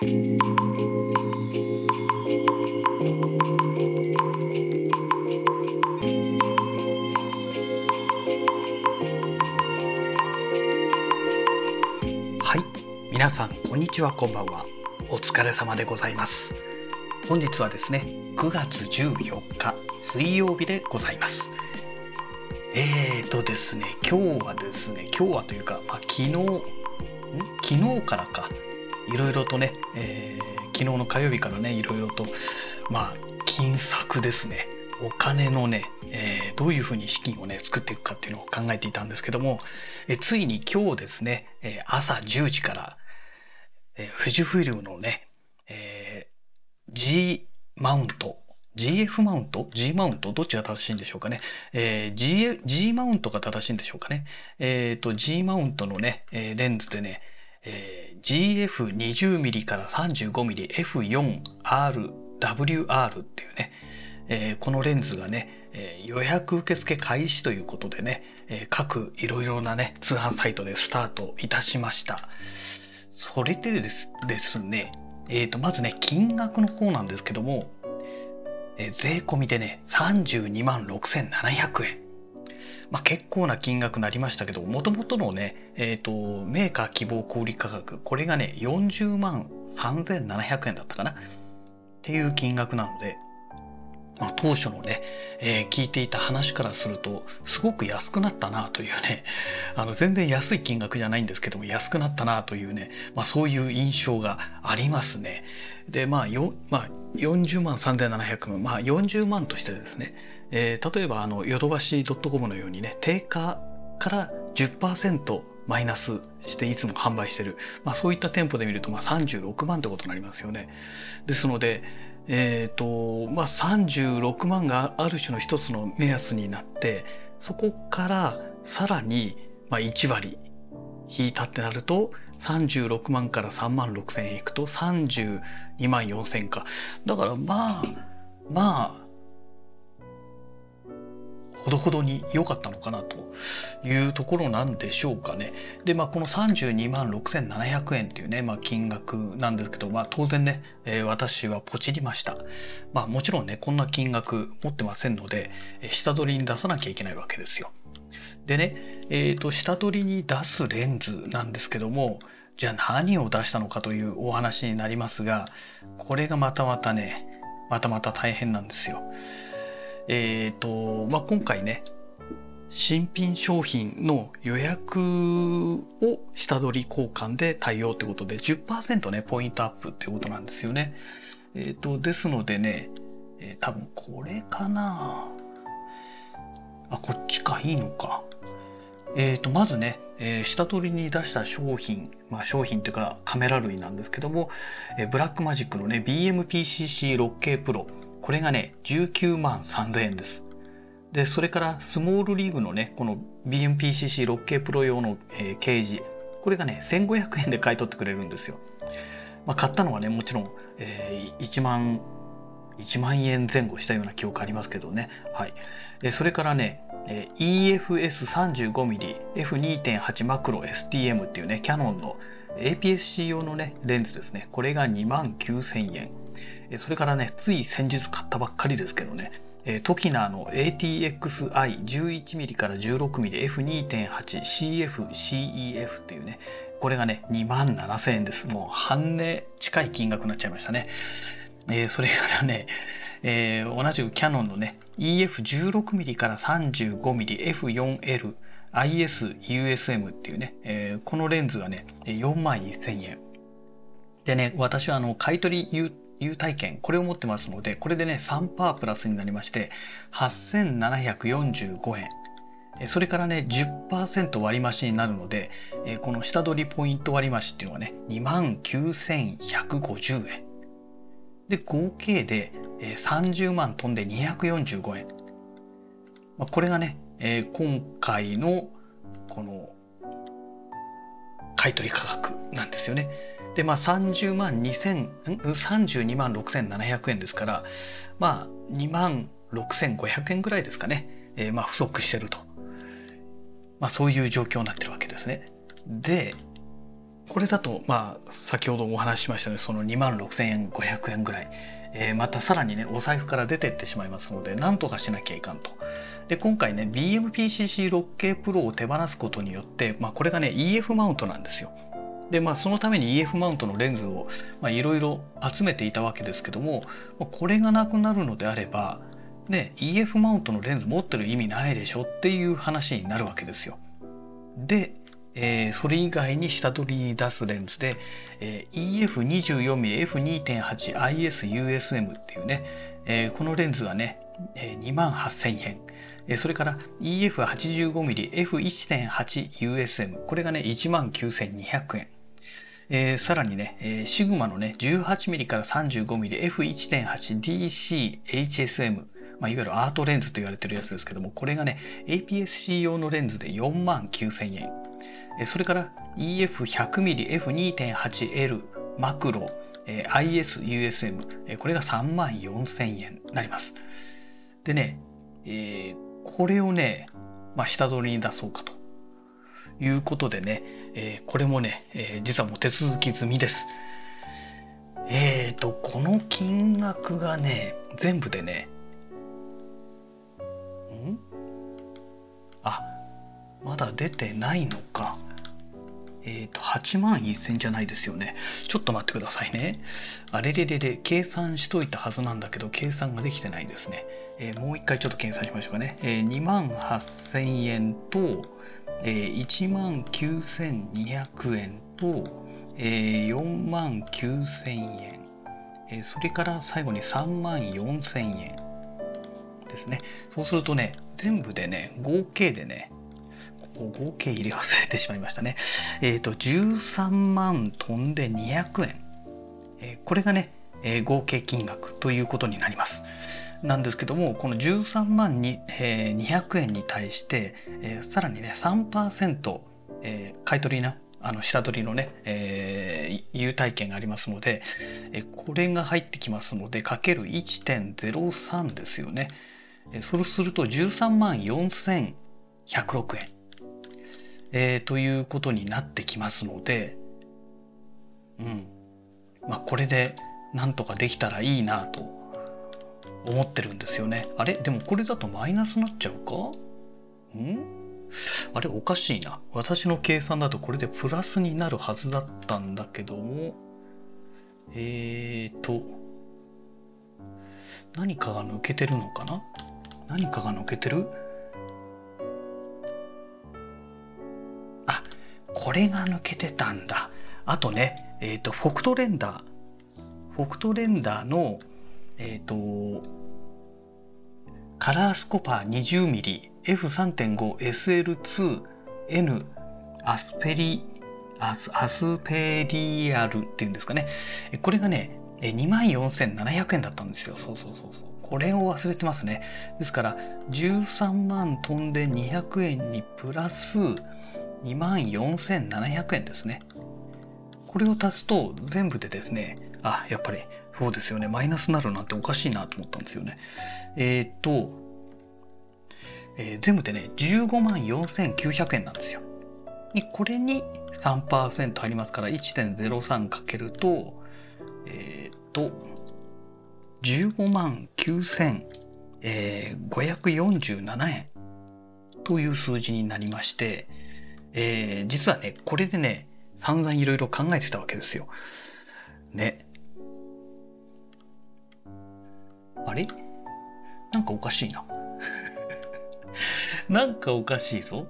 はい。皆さんこんにちはこんばんは。お疲れ様でございます。本日はですね9月14日水曜日でございます。えーとですね今日はですね今日はというか、まあ、昨日昨日からか。いろいろとね、えー、昨日の火曜日からねいろいろとまあ金策ですねお金のね、えー、どういうふうに資金をね作っていくかっていうのを考えていたんですけども、えついに今日ですね、え、朝10時から、え富士フイルムのね、え G マウント GF マウント ?G マウントどっちが正しいんでしょうかね。えー、G, G マウントが正しいんでしょうかね。えっ、ー、と、G マウントのね、えー、レンズでね、えー、GF20mm から 35mm F4R WR っていうね、えー、このレンズがね、えー、予約受付開始ということでね、えー、各いろいろなね、通販サイトでスタートいたしました。それでですですね、えっ、と、まずね、金額の方なんですけども、え税込みでね、32万6700円。まあ、結構な金額になりましたけど、もともとのね、えっ、ー、と、メーカー希望小売価格、これがね、40万3700円だったかな。っていう金額なので、まあ、当初のね、えー、聞いていた話からすると、すごく安くなったなというね、あの、全然安い金額じゃないんですけども、安くなったなというね、まあ、そういう印象がありますね。で、まあ、よ、まあ、40万3700万、まあ、40万としてですね、えー、例えば、あの、ヨドバシ .com のようにね、定価から10%マイナスしていつも販売してる、まあ、そういった店舗で見ると、まあ、36万ってことになりますよね。ですので、え、ー、と、まあ、36万がある種の一つの目安になって、そこからさらに、まあ、1割引いたってなると、36万から3万6千円いくと32万4千か。だからまあ、まあ、ほどほどに良かったのかなというところなんでしょうかね。で、まあ、この32万6700円っていうね、まあ、金額なんですけど、まあ、当然ね、えー、私はポチりました。まあ、もちろんね、こんな金額持ってませんので、下取りに出さなきゃいけないわけですよ。でね、えっ、ー、と、下取りに出すレンズなんですけども、じゃあ何を出したのかというお話になりますが、これがまたまたね、またまた大変なんですよ。えっ、ー、と、まあ、今回ね、新品商品の予約を下取り交換で対応ってことで10%ね、ポイントアップっていうことなんですよね。えっ、ー、と、ですのでね、えー、多分これかなあ、こっちか、いいのか。えっ、ー、と、まずね、えー、下取りに出した商品、まあ商品っていうかカメラ類なんですけども、えー、ブラックマジックのね、BMPCC6K Pro。これがね、19万3000円です。で、それからスモールリーグのね、この BMPCC6K プロ用の、えー、ケージ。これがね、1500円で買い取ってくれるんですよ。まあ、買ったのはね、もちろん、えー、1万、1万円前後したような記憶ありますけどね。はい。えそれからね、えー、EFS35mm F2.8 マクロ STM っていうね、キャノンの APS-C 用のね、レンズですね。これが2万9000円。それからね、つい先日買ったばっかりですけどね、トキナーの ATXI11mm から 16mm F2.8CF CEF っていうね、これがね、2万7000円です。もう半値近い金額になっちゃいましたね。えー、それからね、えー、同じくキャノンのね、EF16mm から 35mm F4L ISUSM っていうね、えー、このレンズがね、4万1000円。でね、私はあの、買い取り優待券、これを持ってますので、これでね、3%プラスになりまして、8745円。それからね、10%割増になるので、この下取りポイント割増っていうのはね、29,150円。で、合計で30万飛んで245円。これがね、今回のこの買取価格なんですよね。で、まあ30万2000、32万6700円ですから、まあ2万6500円ぐらいですかね。えー、まあ不足してると。まあそういう状況になってるわけですね。で、これだとまあ先ほどお話ししましたねその2万6500円ぐらい、えー、またさらにねお財布から出てってしまいますのでなんとかしなきゃいかんと。で今回ね BMPCC6K Pro を手放すことによって、まあ、これがね EF マウントなんですよ。でまあそのために EF マウントのレンズをいろいろ集めていたわけですけどもこれがなくなるのであればね EF マウントのレンズ持ってる意味ないでしょっていう話になるわけですよ。でえー、それ以外に下取りに出すレンズで、えー、EF24mmF2.8ISUSM っていうね、えー、このレンズはね、えー、2万8000円、えー、それから EF85mmF1.8USM これがね1万9200円。えー、さらにね、えー、シグマのね、18mm から 35mm F1.8DCHSM まあ、いわゆるアートレンズと言われてるやつですけども、これがね、APS-C 用のレンズで4万9000円。それから EF100mmF2.8L マクロえー ISUSM これが3万4000円になります。でね、えー、これをね、まあ、下取りに出そうかということでね、えー、これもね、えー、実はもう手続き済みです。えーと、この金額がね、全部でね、ん？あ、まだ出てないのか。えっ、ー、と、8万1000じゃないですよね。ちょっと待ってくださいね。あれれれれ、計算しといたはずなんだけど、計算ができてないですね。えー、もう一回ちょっと計算しましょうかね。えー、2万8000円と、えー、1万9200円と、えー、4万9000円、えー、それから最後に3万4000円ですね。そうするとね、全部でね、合計でねここ、合計入れ忘れてしまいましたね。えっ、ー、と、13万飛んで200円。えー、これがね、えー、合計金額ということになります。なんですけども、この13万に、えー、200円に対して、えー、さらにね、3%、えー、買い取りな、あの、下取りのね、えー、優待券がありますので、えー、これが入ってきますので、かける1.03ですよね。えー、そうすると13万4106円。えー、ということになってきますので、うん。まあ、これでなんとかできたらいいなと思ってるんですよね。あれ？でもこれだとマイナスになっちゃうか？ん？あれ？おかしいな。私の計算だとこれでプラスになるはずだったんだけども、えーと、何かが抜けてるのかな？何かが抜けてる？あこれが抜けてたんだ。あとね、えっ、ー、と、フォクトレンダー。フォクトレンダーの、えっ、ー、と、カラースコパー 20mm F3.5SL2N アスペリアスアスペリアルっていうんですかね。これがね、24,700円だったんですよ。そうそうそうそう。これを忘れてますね。ですから、13万飛んで200円にプラス、24,700円ですね。これを足すと全部でですね、あ、やっぱりそうですよね。マイナスになるなんておかしいなと思ったんですよね。えー、っと、えー、全部でね、15万4900円なんですよ。これに3%入りますから1.03かけると、えー、っと、15万9547円という数字になりまして、えー、実はね、これでね、散々いろいろ考えてたわけですよ。ね。あれ？なんかおかしいな。なんかおかしいぞ。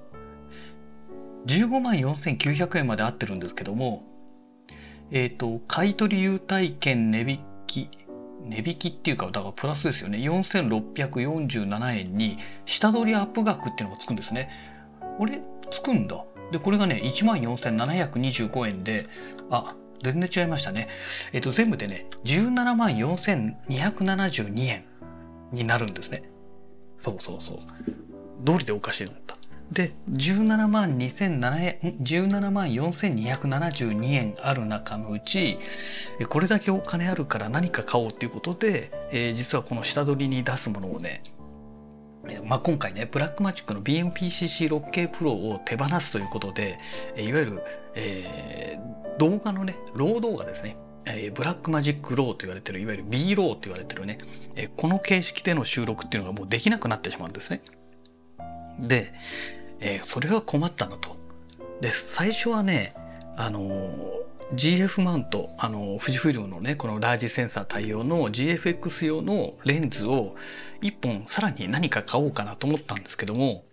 15万4900円まで合ってるんですけども、えっ、ー、と、買取優待券値引き、値引きっていうか、だからプラスですよね。4647円に下取りアップ額っていうのがつくんですね。あれ？つくんだ。で、これがね、14,725円で、あ、全然違いましたね。えっと、全部でね、17万4272円になるんですね。そうそうそう。通りでおかしいと思った。で、17万2700円、17万4272円ある中のうち、これだけお金あるから何か買おうっていうことで、えー、実はこの下取りに出すものをね、まあ、今回ね、ブラックマジックの BMPCC6K Pro を手放すということで、いわゆる、えー、動画のね、 RAW 動画ですね。えー、 Blackmagic RAW と言われてる、いわゆる B ローと言われてるね、え、この形式での収録っていうのがもうできなくなってしまうんですね。で、えー、それは困ったなと。で、最初はね、あの GF マウント、あの、富士フイルムのね、このラージセンサー対応の GFX 用のレンズを1本さらに何か買おうかなと思ったんですけども、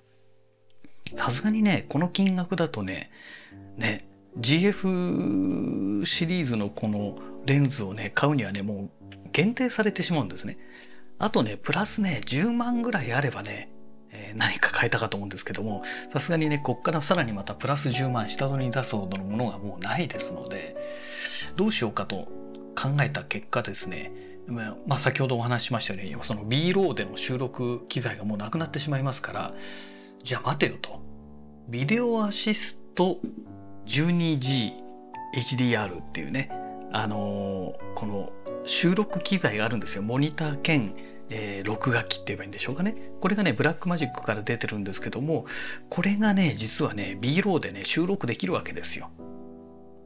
さすがにね、この金額だとね、ね、GF シリーズのこのレンズをね、買うにはね、もう限定されてしまうんですね。あとね、プラスね、10万ぐらいあればね、えー、何か変えたかと思うんですけども、さすがにね、こっからさらにまたプラス10万下取りに出すほどのものがもうないですので、どうしようかと考えた結果ですね、まあ、先ほどお話ししましたように、その B ローでの収録機材がもうなくなってしまいますから、じゃあ待てよと。 Video Assist 12G HDR っていうね、あのー、この収録機材があるんですよ。モニター兼えー、録画機って言えばいいんでしょうかね。これがね、ブラックマジックから出てるんですけども、これがね、実はね、B ローでね、収録できるわけですよ。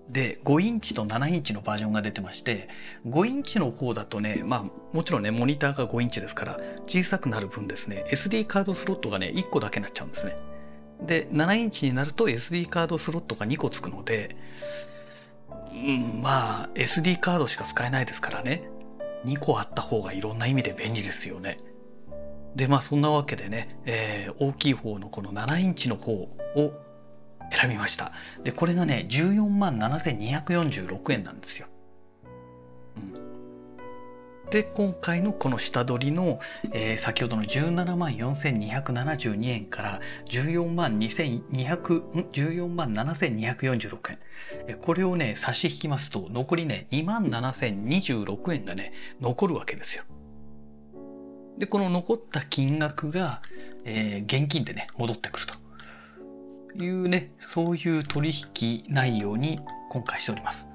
で、5インチと7インチのバージョンが出てまして、5インチの方だとね、まあ、もちろんね、モニターが5インチですから、小さくなる分ですね、SD カードスロットがね、1個だけになっちゃうんですね。で、7インチになると SD カードスロットが2個つくので、うん、まあ、SD カードしか使えないですからね。2個あった方がいろんな意味で便利ですよね。で、まあそんなわけでね、えー、大きい方のこの7インチの方を選びました。で、これがね、14万7246円なんですよ。で今回のこの下取りの、えー、先ほどの17万4272円から14万2200 14万7246円、これをね差し引きますと残りね2万7026円がね残るわけですよ。でこの残った金額が、えー、現金でね戻ってくるというねそういう取引内容に今回しております。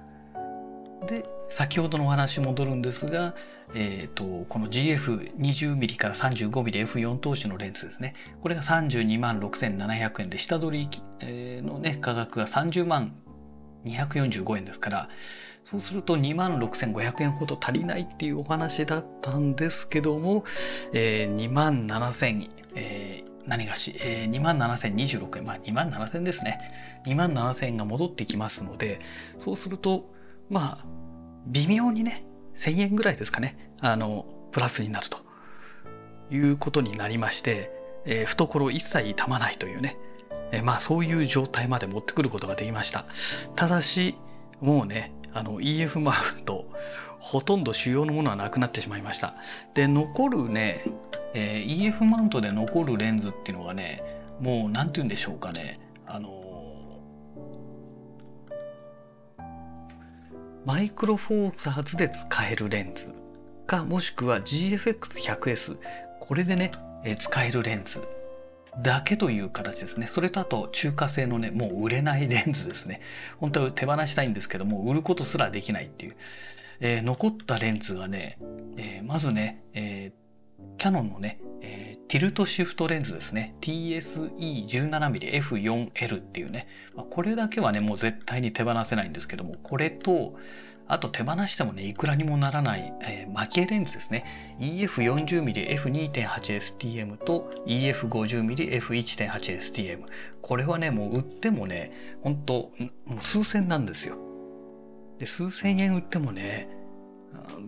で先ほどのお話戻るんですが、えーと、この GF20mm から 35mmF4 投資のレンズですねこれが32万6700円で下取りのね価格が30万245円ですからそうすると2万6500円ほど足りないっていうお話だったんですけども、えー、2万7000、えー、何がし、えー、2万7026円。まあ2万7000ですね。2万7000円が戻ってきますのでそうするとまあ微妙にね1000円ぐらいですかね、あの、プラスになると。いうことになりまして、えー、懐一切たまないというね、えー、まあそういう状態まで持ってくることができました。ただし、もうね、あの EF マウント、ほとんど主要のものはなくなってしまいました。で、残るね、えー、EF マウントで残るレンズっていうのがね、もう何て言うんでしょうかね、あのマイクロフォーサーズで使えるレンズか、もしくは GFX100S、これでね、え使えるレンズだけという形ですね。それとあと中華製のね、もう売れないレンズですね。本当は手放したいんですけども、売ることすらできないっていう。えー、残ったレンズがね、えー、まずね、えー、キャノンのね、えー、ティルトシフトレンズですね。TSE17mmF4L っていうね。まあ、これだけはね、もう絶対に手放せないんですけども、これと、あと手放してもね、いくらにもならない、えー、マキエレンズですね。EF40mmF2.8STM と EF50mmF1.8STM。これはね、もう売ってもね、ほんと、もう数千なんですよ。で、数千円売ってもね、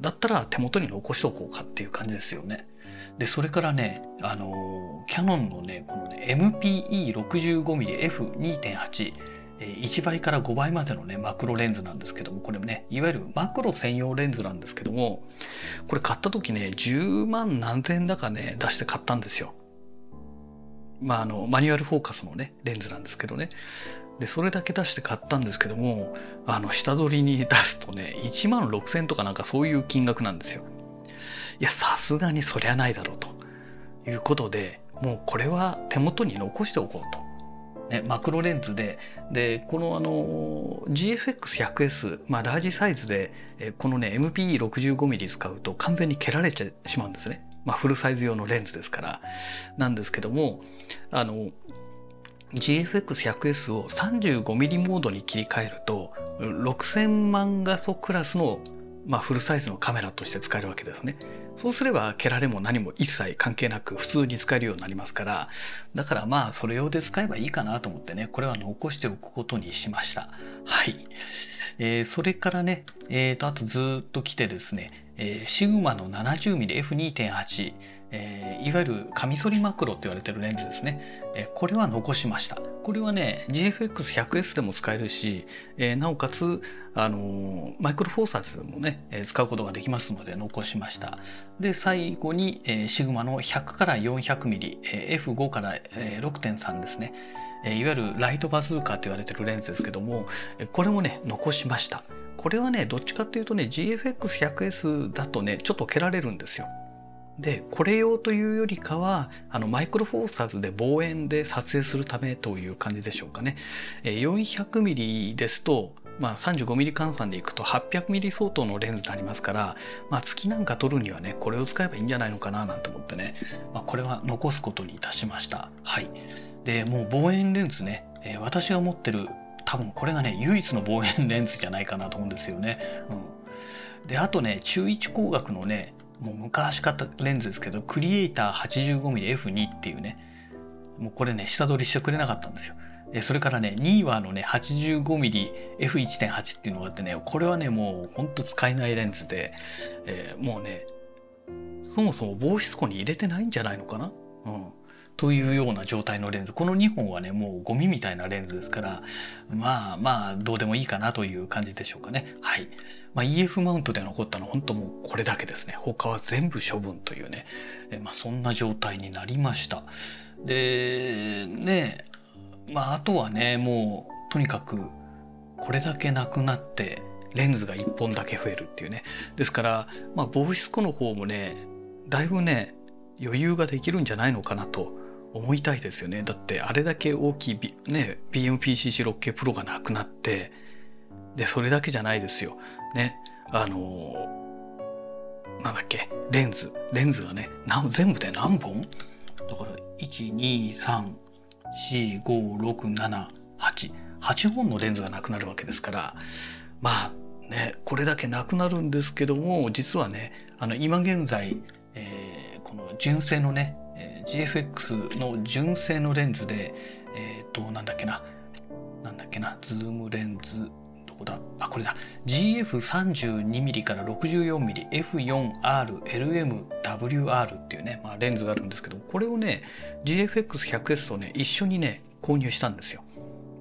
だったら手元に残しておこうかっていう感じですよね。で、それからね、あのキャノンのね、このね、MPE65mmF2.8、1倍から5倍までのね、マクロレンズなんですけども、これもね、いわゆるマクロ専用レンズなんですけども、これ買った時ね、10万何千だかね、出して買ったんですよ。まあ、あの、マニュアルフォーカスのね、レンズなんですけどね。で、それだけ出して買ったんですけども、あの、下取りに出すとね、1万6000とかなんかそういう金額なんですよ。いや、さすがにそりゃないだろうということで、もうこれは手元に残しておこうと。ね、マクロレンズで、で、このあの、GFX100S、まあラージサイズで、このね、MPE65mm 使うと完全に蹴られてしまうんですね。まあ、フルサイズ用のレンズですからなんですけどもあの GFX100S を 35mm モードに切り替えると6000万画素クラスの、まあ、フルサイズのカメラとして使えるわけですね。そうすれば蹴られも何も一切関係なく普通に使えるようになりますからだからまあそれ用で使えばいいかなと思ってねこれは残しておくことにしました。はい。えー、それからね、えーと、あとずっと来てですね、えー、シグマの 70mmF2.8 えー、いわゆるカミソリマクロって言われてるレンズですね、えー、これは残しました。これはね GFX100S でも使えるし、えー、なおかつ、あのマイクロフォーサーズもね、え使うことができますので残しました。で最後に、えシグマの100から 400mm、え F5 から、え6.3ですね。いわゆるライトバズーカーって言われてるレンズですけどもこれもね残しました。これはねどっちかっていうとね GFX100S だとねちょっと蹴られるんですよ。でこれ用というよりかはあのマイクロフォーサーズで望遠で撮影するためという感じでしょうかね。400ミリですとまあ、35ミリ換算でいくと800ミリ相当のレンズになりますから、まあ、月なんか撮るにはねこれを使えばいいんじゃないのかななんて思ってね、まあ、これは残すことにいたしました。はい。でもう望遠レンズね、えー、私が持ってる多分これがね唯一の望遠レンズじゃないかなと思うんですよね、うん、であとね中1光学のねもう昔買ったレンズですけど、クリエイター 85mmF2 っていうね、もうこれね、下取りしてくれなかったんですよ。それからね、2はのね、85mmF1.8 っていうのがあってね、これはね、もうほんと使えないレンズで、えー、もうね、そもそも防湿庫に入れてないんじゃないのかな。というような状態のレンズ。この2本はねもうゴミみたいなレンズですからまあまあどうでもいいかなという感じでしょうかね。はい、まあ、EF マウントで残ったのは本当もうこれだけですね。他は全部処分というね。え、まあ、そんな状態になりました。でねまああとはねもうとにかくこれだけなくなってレンズが1本だけ増えるっていうね。ですからまあ防湿庫の方もねだいぶね余裕ができるんじゃないのかなと思いたいですよね。だってあれだけ大きい、B、ね、BMPCC6K プロがなくなって、で、それだけじゃないですよ。ね、あのー、なんだっけ、レンズ。レンズがね、全部で何本？だから、1、2、3、4、5、6、7、8。8本のレンズがなくなるわけですから、まあね、これだけなくなるんですけども、実はね、あの、今現在、えー、この純正のね GFX の純正のレンズで、えっ、ー、と、なんだっけな、なんだっけな、ズームレンズ、どこだ？あ、これだ。GF32mm から 64mm、F4R、LM、WR っていうね、まあ、レンズがあるんですけど、これをね、GFX100S とね、一緒にね、購入したんですよ。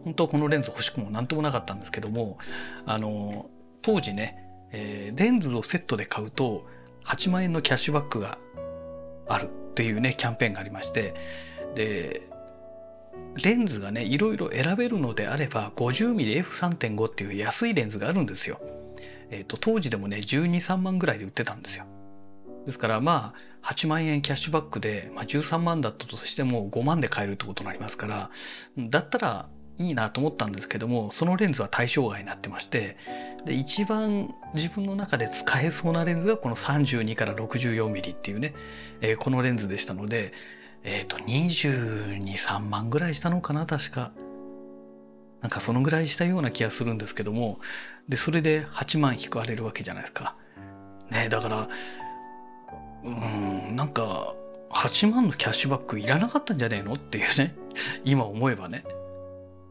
本当はこのレンズ欲しくもなんともなかったんですけども、あの、当時ね、えー、レンズをセットで買うと8万円のキャッシュバックがあるっていうね、キャンペーンがありまして、で、レンズがね、いろいろ選べるのであれば、50mmF3.5 っていう安いレンズがあるんですよ。えっ、ー、と、当時でもね、12、3万ぐらいで売ってたんですよ。ですからまあ、8万円キャッシュバックで、まあ、13万だったとしても5万で買えるってことになりますから、だったらいいなと思ったんですけども、そのレンズは対象外になってまして、で、一番自分の中で使えそうなレンズがこの32から 64mm っていうね、えー、このレンズでしたので、えっ、ー、と、22、3万ぐらいしたのかな、確か。なんかそのぐらいしたような気がするんですけども、で、それで8万引かれるわけじゃないですか。ね、だから、うん、なんか、8万のキャッシュバックいらなかったんじゃねえの？っていうね、今思えばね。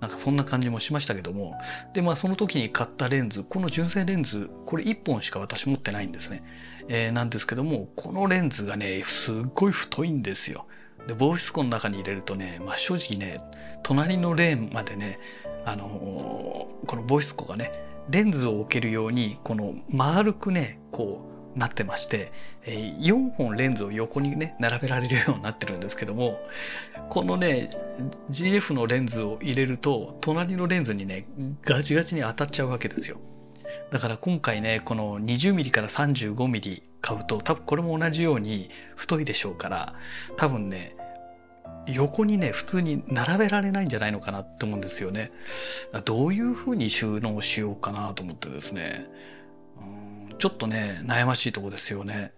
なんかそんな感じもしましたけども。で、まあその時に買ったレンズ、この純正レンズ、これ1本しか私持ってないんですね。えー、なんですけども、このレンズがね、すっごい太いんですよ。で、防湿庫の中に入れるとね、まあ正直ね、隣のレーンまでね、あのー、この防湿庫がね、レンズを置けるように、この丸くね、こう、なってまして、え4本レンズを横にね並べられるようになってるんですけどもこのね GF のレンズを入れると隣のレンズにねガチガチに当たっちゃうわけですよ。だから今回ねこの 20mm から 35mm 買うと多分これも同じように太いでしょうから多分ね横にね普通に並べられないんじゃないのかなって思うんですよね。どういう風に収納しようかなと思ってですね。ちょっとね、悩ましいとこですよね。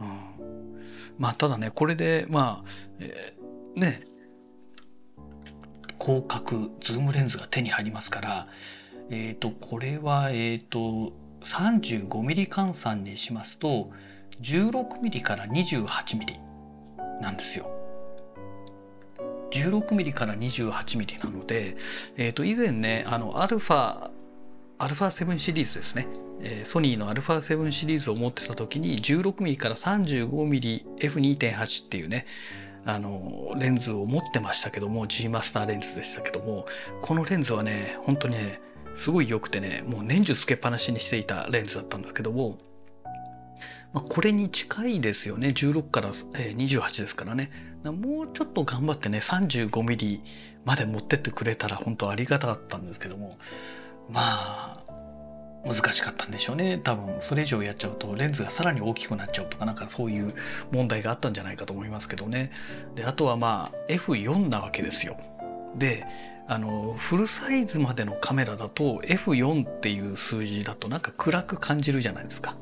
うん。まあただねこれでまあ、えー、ね広角ズームレンズが手に入りますからえっ、ー、とこれはえっ、ー、と 35mm 換算にしますと 16mm から 28mm なんですよ。16mm から 28mm なので、えっ、ー、と以前ねあのアルファアルファ7シリーズですね、え、ソニーの α7 シリーズを持ってた時に 16mm から 35mmF2.8 っていうねあのレンズを持ってましたけども G マスターレンズでしたけどもこのレンズはね本当にねすごい良くてねもう年中つけっぱなしにしていたレンズだったんですけどもまあ、これに近いですよね。16から28ですからね。もうちょっと頑張ってね、35ミリまで持ってってくれたら本当ありがたかったんですけども、まあ、難しかったんでしょうね。多分、それ以上やっちゃうと、レンズがさらに大きくなっちゃうとか、なんかそういう問題があったんじゃないかと思いますけどね。で、あとはまあ、F4 なわけですよ。で、あの、フルサイズまでのカメラだと F4 っていう数字だとなんか暗く感じるじゃないですか。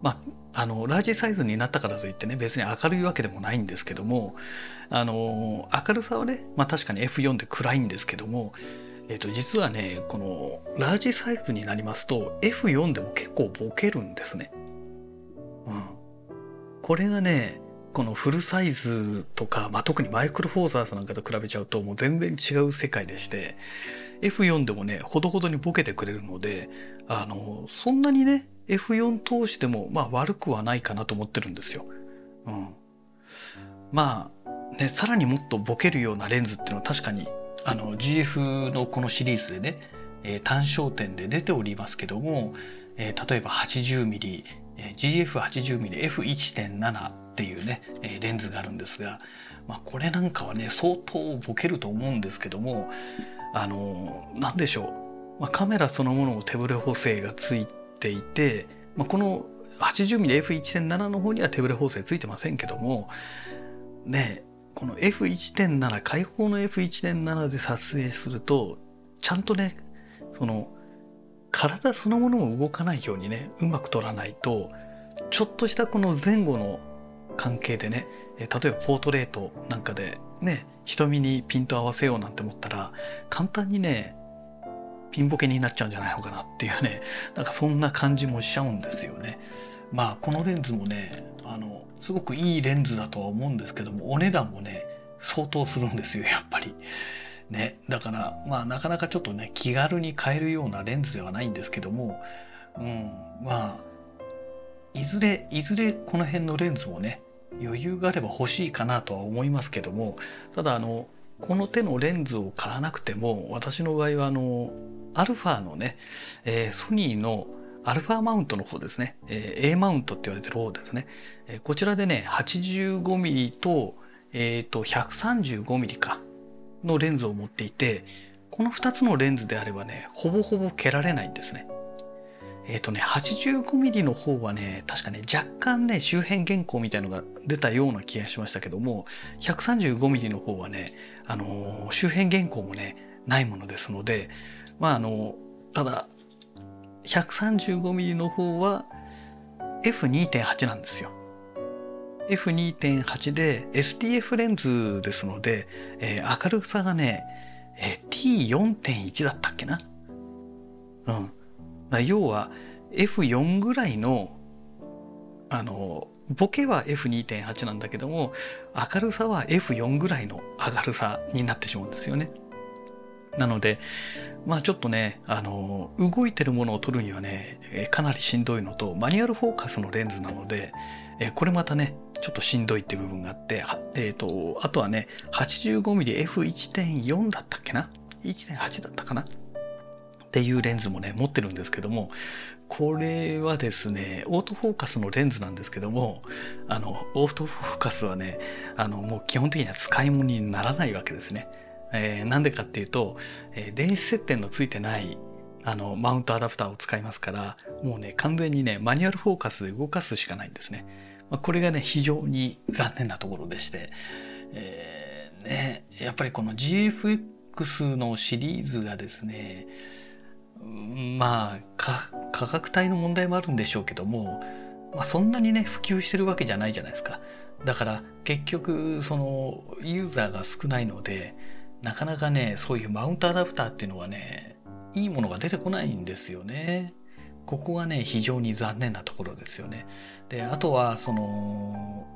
まあ、あの、ラージサイズになったからといってね、別に明るいわけでもないんですけども、あの、明るさはね、まあ確かに F4 で暗いんですけども、えっ、と、実はね、この、ラージサイズになりますと、F4 でも結構ボケるんですね。うん。これがね、このフルサイズとか、まあ、特にマイクロフォーザーズなんかと比べちゃうともう全然違う世界でして F4 でもねほどほどにボケてくれるのであのそんなにね F4 通してもまあ悪くはないかなと思ってるんですよ。うん。まあね、さらにもっとボケるようなレンズっていうのは確かにあの GF のこのシリーズでね、えー、単焦点で出ておりますけども、えー、例えば 80mmGF80mmF1.7 っていうね、え、レンズがあるんですが、まあ、これなんかはね相当ボケると思うんですけどもあの何でしょう、まあ、カメラそのものを手ブレ補正がついていて、まあ、この 80mmF1.7 の方には手ブレ補正ついてませんけどもねこの F1.7 開放の F1.7 で撮影するとちゃんとねその体そのものも動かないようにねうまく撮らないとちょっとしたこの前後の関係でね例えばポートレートなんかでね瞳にピント合わせようなんて思ったら簡単にねピンボケになっちゃうんじゃないのかなっていうね、なんかそんな感じもしちゃうんですよね。まあこのレンズもね、あの、すごくいいレンズだとは思うんですけども、お値段もね、相当するんですよ、やっぱり。ね。だから、まあなかなかちょっとね、気軽に買えるようなレンズではないんですけども、うん、まあ、いずれ、いずれこの辺のレンズもね、余裕があれば欲しいかなとは思いますけども、ただあの、この手のレンズを買わなくても、私の場合はあの、アルファのね、えー、ソニーのアルファマウントの方ですね、えー、A マウントって言われてる方ですね、えー、こちらでね 85mm と,、えーと、135mm かのレンズを持っていてこの2つのレンズであればねほぼほぼ蹴られないんですね。えっ、ー、とね 85mm の方はね確かね若干ね周辺原稿みたいのが出たような気がしましたけども 135mm の方はねあのー、周辺原稿もねないものですのでまああのただ 135mm の方は F2.8 なんですよ。F2.8 で STF レンズですので、えー、明るさがね、えー、T4.1 だったっけなうん。ま要は F4 ぐらいのあのボケは F2.8 なんだけども明るさは F4 ぐらいの明るさになってしまうんですよね。なので、まあちょっとね、あの、動いてるものを撮るにはね、かなりしんどいのと、マニュアルフォーカスのレンズなので、これまたね、ちょっとしんどいって部分があって、えっ、ー、と、あとはね、85mmF1.4 だったっけな ?1.8 だったかな？っていうレンズもね、持ってるんですけども、これはですね、オートフォーカスのレンズなんですけども、あの、オートフォーカスはね、あの、もう基本的には使い物にならないわけですね。えー、なんでかっていうと、えー、電子接点のついてないあのマウントアダプターを使いますからもうね完全にねマニュアルフォーカスで動かすしかないんですね、まあ、これがね非常に残念なところでして、えー、ね、やっぱりこの GFX のシリーズがですねまあ価格帯の問題もあるんでしょうけども、まあ、そんなにね普及してるわけじゃないじゃないですか。だから結局そのユーザーが少ないのでなかなかねそういうマウントアダプターっていうのはねいいものが出てこないんですよね。ここがね非常に残念なところですよね。であとはその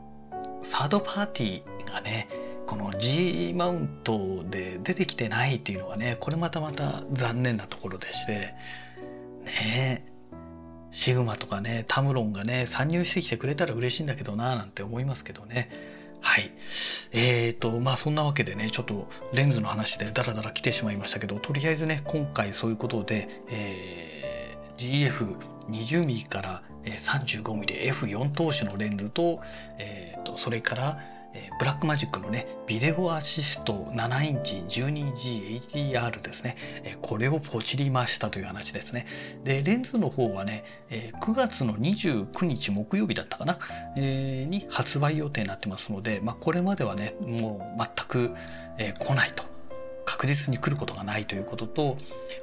サードパーティーがねこの G マウントで出てきてないっていうのがねこれまたまた残念なところでしてねシグマとかねタムロンがね参入してきてくれたら嬉しいんだけどななんて思いますけどねはい。えーとまあそんなわけでねちょっとレンズの話でダラダラ来てしまいましたけどとりあえずね今回そういうことで、えー、GF20mm から 35mm F4 投手のレンズと,、えーとそれからえー、ブラックマジックのね、ビデオアシスト7インチ 12G HDR ですね、えー、これをポチりましたという話ですね。で、レンズの方はね、えー、9月の29日木曜日だったかな、え、に発売予定になってますので、まあ、これまではね、もう全く、え、来ないと。確実に来ることがないということと、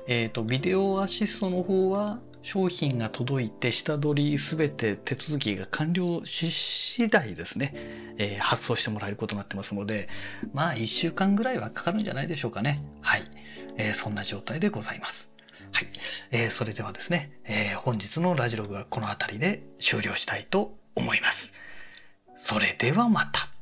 えっ、と、ビデオアシストの方は、商品が届いて下取りすべて手続きが完了し次第ですね、えー、発送してもらえることになってますので、まあ1週間ぐらいはかかるんじゃないでしょうかね。はい。えー、そんな状態でございます。はい。えー、それではですね、え、本日のラジログはこの辺りで終了したいと思います。それではまた。